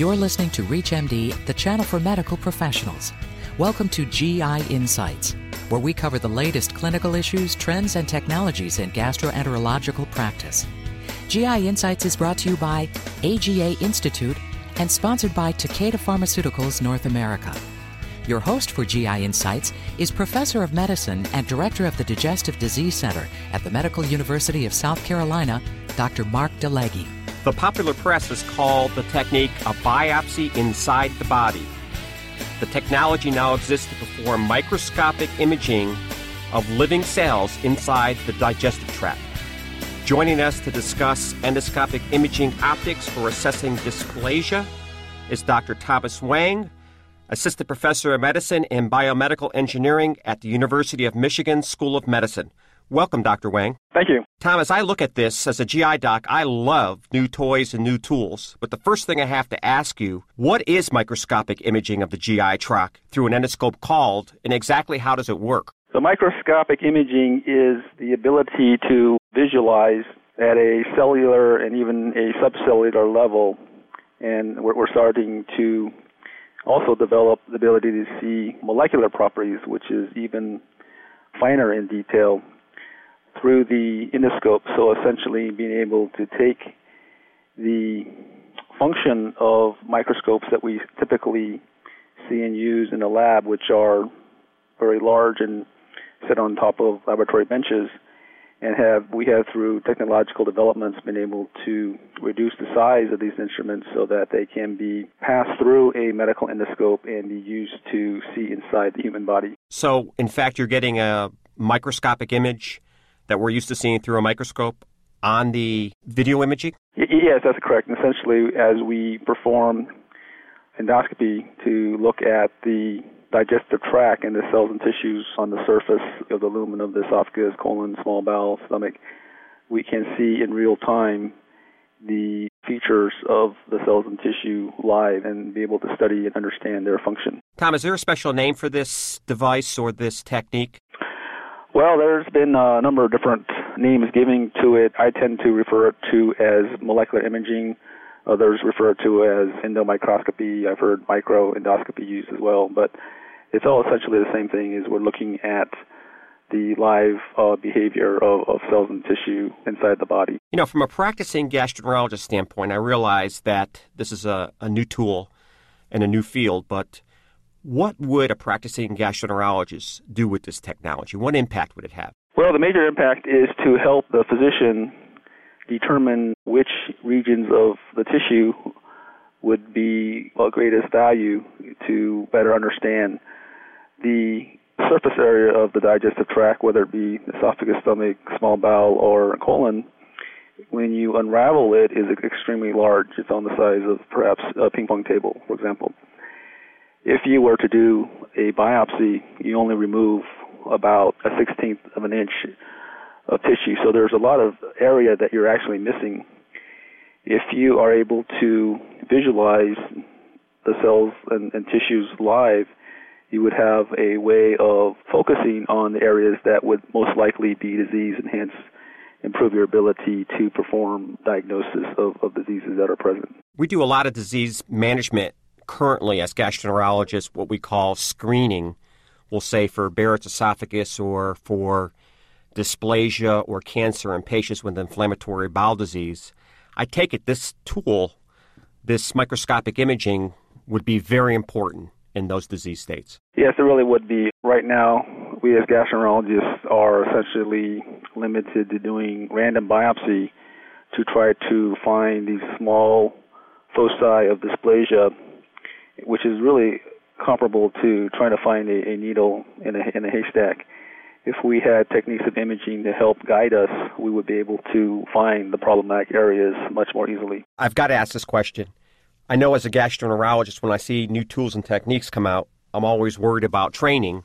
You're listening to ReachMD, the channel for medical professionals. Welcome to GI Insights, where we cover the latest clinical issues, trends, and technologies in gastroenterological practice. GI Insights is brought to you by AGA Institute and sponsored by Takeda Pharmaceuticals North America. Your host for GI Insights is Professor of Medicine and Director of the Digestive Disease Center at the Medical University of South Carolina, Dr. Mark DeLegge. The popular press has called the technique a biopsy inside the body. The technology now exists to perform microscopic imaging of living cells inside the digestive tract. Joining us to discuss endoscopic imaging optics for assessing dysplasia is Dr. Thomas Wang, Assistant Professor of Medicine and Biomedical Engineering at the University of Michigan School of Medicine. Welcome, Dr. Wang. Thank you. Thomas, I look at this as a GI doc. I love new toys and new tools. But the first thing I have to ask you what is microscopic imaging of the GI tract through an endoscope called, and exactly how does it work? So, microscopic imaging is the ability to visualize at a cellular and even a subcellular level. And we're, we're starting to also develop the ability to see molecular properties, which is even finer in detail through the endoscope. So essentially being able to take the function of microscopes that we typically see and use in the lab, which are very large and sit on top of laboratory benches, and have we have through technological developments been able to reduce the size of these instruments so that they can be passed through a medical endoscope and be used to see inside the human body. So, in fact, you're getting a microscopic image that we're used to seeing through a microscope on the video imaging? Yes, that's correct. And essentially, as we perform endoscopy to look at the digestive tract and the cells and tissues on the surface of the lumen of the esophagus, colon, small bowel, stomach, we can see in real time the features of the cells and tissue live and be able to study and understand their function. Tom, is there a special name for this device or this technique? Well, there's been a number of different names given to it. I tend to refer it to as molecular imaging. Others refer to as endomicroscopy. I've heard microendoscopy used as well, but it's all essentially the same thing. Is we're looking at the live uh, behavior of, of, cells and tissue inside the body. You know, from a practicing gastroenterologist standpoint, I realize that this is a, a new tool and a new field, but what would a practicing gastroenterologist do with this technology? What impact would it have? Well, the major impact is to help the physician determine which regions of the tissue would be of greatest value to better understand the surface area of the digestive tract, whether it be esophagus, stomach, small bowel, or colon. When you unravel it, is extremely large. It's on the size of perhaps a ping pong table, for example. If you were to do a biopsy, you only remove about a sixteenth of an inch of tissue. So there's a lot of area that you're actually missing. If you are able to visualize the cells and, and tissues live, you would have a way of focusing on the areas that would most likely be disease and hence improve your ability to perform diagnosis of, of diseases that are present. We do a lot of disease management currently as gastroenterologists what we call screening, we'll say for Barrett's esophagus or for dysplasia or cancer in patients with inflammatory bowel disease. I take it this tool, this microscopic imaging, would be very important in those disease states. Yes, it really would be. Right now, we as gastroenterologists are essentially limited to doing random biopsy to try to find these small foci of dysplasia which is really comparable to trying to find a, a needle in a, in a haystack. If we had techniques of imaging to help guide us, we would be able to find the problematic areas much more easily. I've got to ask this question. I know as a gastroenterologist, when I see new tools and techniques come out, I'm always worried about training.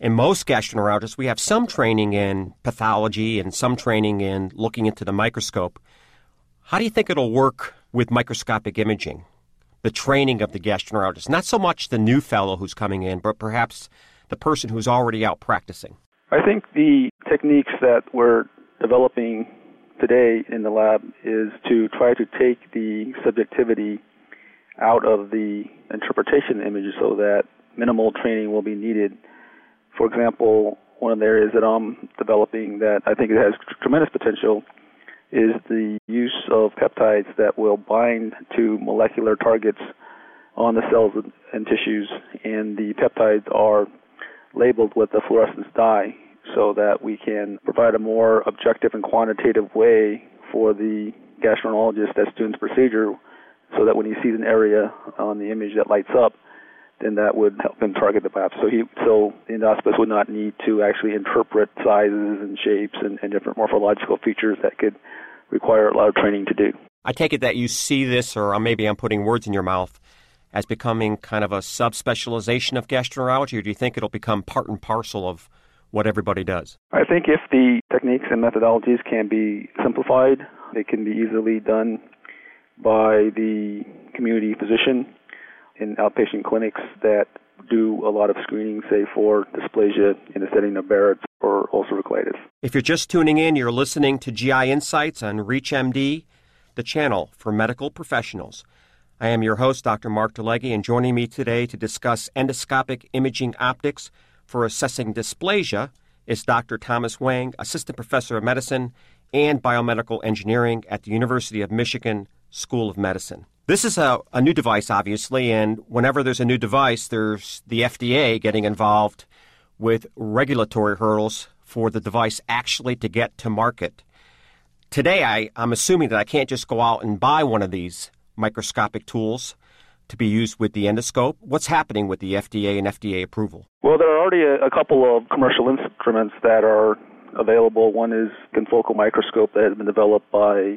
In most gastroenterologists, we have some training in pathology and some training in looking into the microscope. How do you think it'll work with microscopic imaging? The training of the gastroenterologist, not so much the new fellow who's coming in, but perhaps the person who's already out practicing? I think the techniques that we're developing today in the lab is to try to take the subjectivity out of the interpretation image so that minimal training will be needed. For example, one of the areas that I'm developing that I think it has tremendous potential is the use of peptides that will bind to molecular targets on the cells and tissues, and the peptides are labeled with a fluorescence dye so that we can provide a more objective and quantitative way for the gastroenterologist that's doing the procedure so that when he sees an area on the image that lights up, then that would help him target the biopsy. So he, so the endoscopist would not need to actually interpret sizes and shapes and, and different morphological features that could require a lot of training to do. I take it that you see this, or maybe I'm putting words in your mouth, as becoming kind of a subspecialization of gastroenterology, or do you think it'll become part and parcel of what everybody does? I think if the techniques and methodologies can be simplified, they can be easily done by the community physician in outpatient clinics that do a lot of screening, say for dysplasia in the setting of Barrett's or ulcerative colitis. If you're just tuning in, you're listening to GI Insights on ReachMD, the channel for medical professionals. I am your host, Dr. Mark DeLegge, and joining me today to discuss endoscopic imaging optics for assessing dysplasia is Dr. Thomas Wang, Assistant Professor of Medicine and Biomedical Engineering at the University of Michigan School of Medicine. This is a, a new device, obviously, and whenever there's a new device, there's the FDA getting involved with regulatory hurdles for the device actually to get to market. Today, I, I'm assuming that I can't just go out and buy one of these microscopic tools to be used with the endoscope. What's happening with the FDA and FDA approval? Well, there are already a, a couple of commercial instruments that are available. One is confocal microscope that has been developed by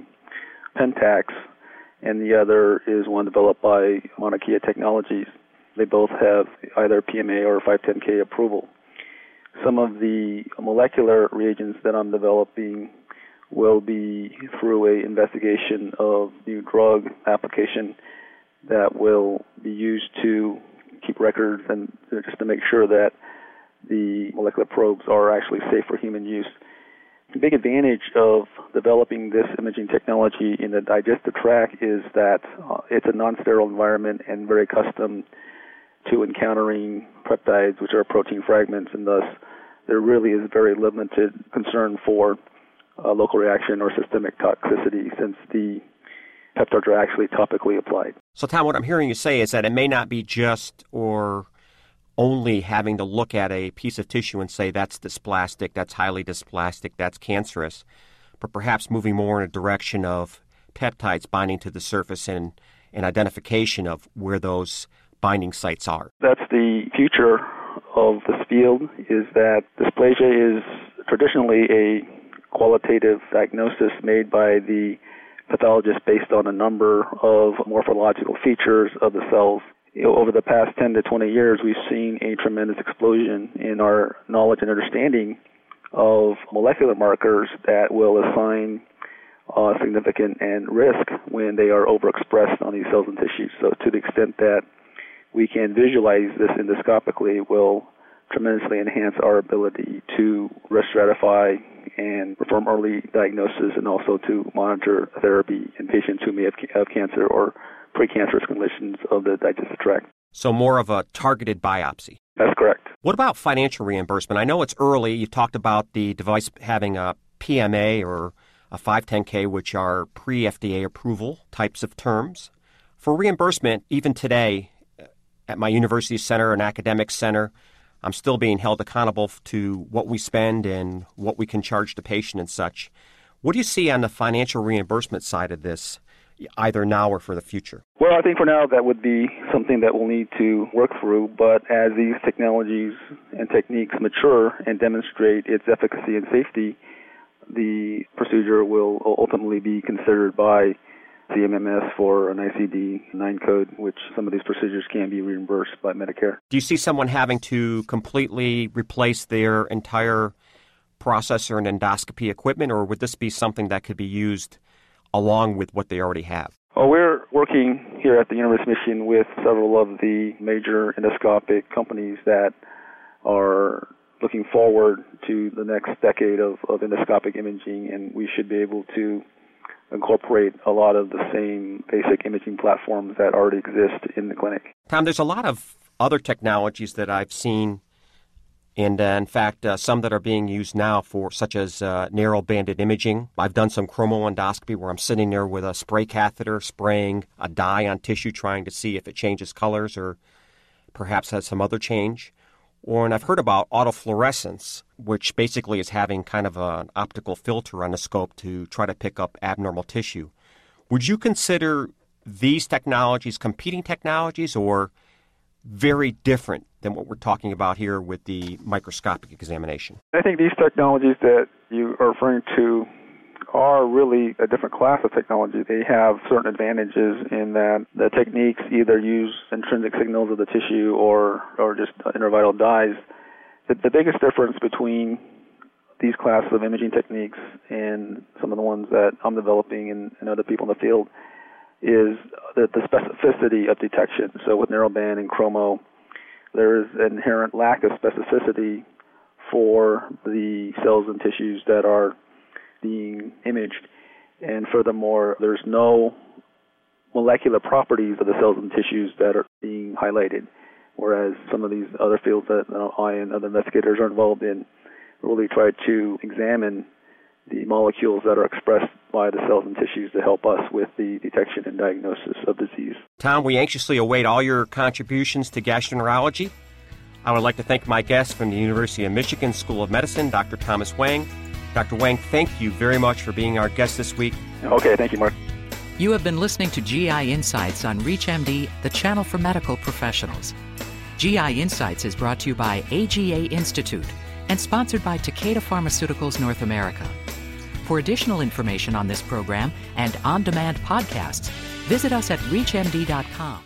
Pentax, and the other is one developed by Mauna Kea Technologies. They both have either PMA or 510K approval. Some of the molecular reagents that I'm developing will be through a investigation of new drug application that will be used to keep records and just to make sure that the molecular probes are actually safe for human use. The big advantage of developing this imaging technology in the digestive tract is that uh, it's a non-sterile environment and very custom to encountering peptides, which are protein fragments, and thus there really is very limited concern for uh, local reaction or systemic toxicity since the peptides are actually topically applied. So, Tom, what I'm hearing you say is that it may not be just or only having to look at a piece of tissue and say that's dysplastic, that's highly dysplastic, that's cancerous, but perhaps moving more in a direction of peptides binding to the surface and, and identification of where those binding sites are. That's the future of this field is that dysplasia is traditionally a qualitative diagnosis made by the pathologist based on a number of morphological features of the cells. You know, over the past 10 to 20 years, we've seen a tremendous explosion in our knowledge and understanding of molecular markers that will assign uh, significant and risk when they are overexpressed on these cells and tissues. So, to the extent that we can visualize this endoscopically, will tremendously enhance our ability to risk stratify and perform early diagnosis and also to monitor therapy in patients who may have, have cancer or precancerous conditions of the digestive tract. So, more of a targeted biopsy. That's correct. What about financial reimbursement? I know it's early. You talked about the device having a PMA or a 510K, which are pre FDA approval types of terms. For reimbursement, even today, uh, at my university center, and academic center, I'm still being held accountable to what we spend and what we can charge the patient and such. What do you see on the financial reimbursement side of this, either now or for the future? Well, I think for now that would be something that we'll need to work through, but as these technologies and techniques mature and demonstrate its efficacy and safety, the procedure will ultimately be considered by CMMS for an ICD 9 code, which some of these procedures can be reimbursed by Medicare. Do you see someone having to completely replace their entire processor and endoscopy equipment, or would this be something that could be used along with what they already have? Well, we're working here at the University of Michigan with several of the major endoscopic companies that are looking forward to the next decade of, of endoscopic imaging, and we should be able to incorporate a lot of the same basic imaging platforms that already exist in the clinic. Tom, there's a lot of other technologies that I've seen, and uh, in fact, uh, some that are being used now for such as uh, narrow banded imaging. I've done some chromoendoscopy where I'm sitting there with a spray catheter spraying a dye on tissue, trying to see if it changes colors or perhaps has some other change. Or, and I've heard about autofluorescence, which basically is having kind of an optical filter on the scope to try to pick up abnormal tissue. Would you consider these technologies competing technologies or very different than what we're talking about here with the microscopic examination? I think these technologies that you are referring to are really a different class of technology. They have certain advantages in that the techniques either use intrinsic signals of the tissue or, or just intravital dyes. The, the biggest difference between these classes of imaging techniques and some of the ones that I'm developing and, and other people in the field is the, the specificity of detection. So with narrowband and chromo, there is an inherent lack of specificity for the cells and tissues that are being imaged. And furthermore, there's no molecular properties of the cells and tissues that are being highlighted. Whereas some of these other fields that I and other investigators are involved in really try to examine the molecules that are expressed by the cells and tissues to help us with the detection and diagnosis of disease. Tom, we anxiously await all your contributions to gastroenterology. I would like to thank my guest from the University of Michigan School of Medicine, Dr. Thomas Wang. Dr. Wang, thank you very much for being our guest this week. Okay, thank you, Mark. You have been listening to GI Insights on ReachMD, the channel for medical professionals. GI Insights is brought to you by AGA Institute and sponsored by Takeda Pharmaceuticals North America. For additional information on this program and on demand podcasts, visit us at ReachMD.com.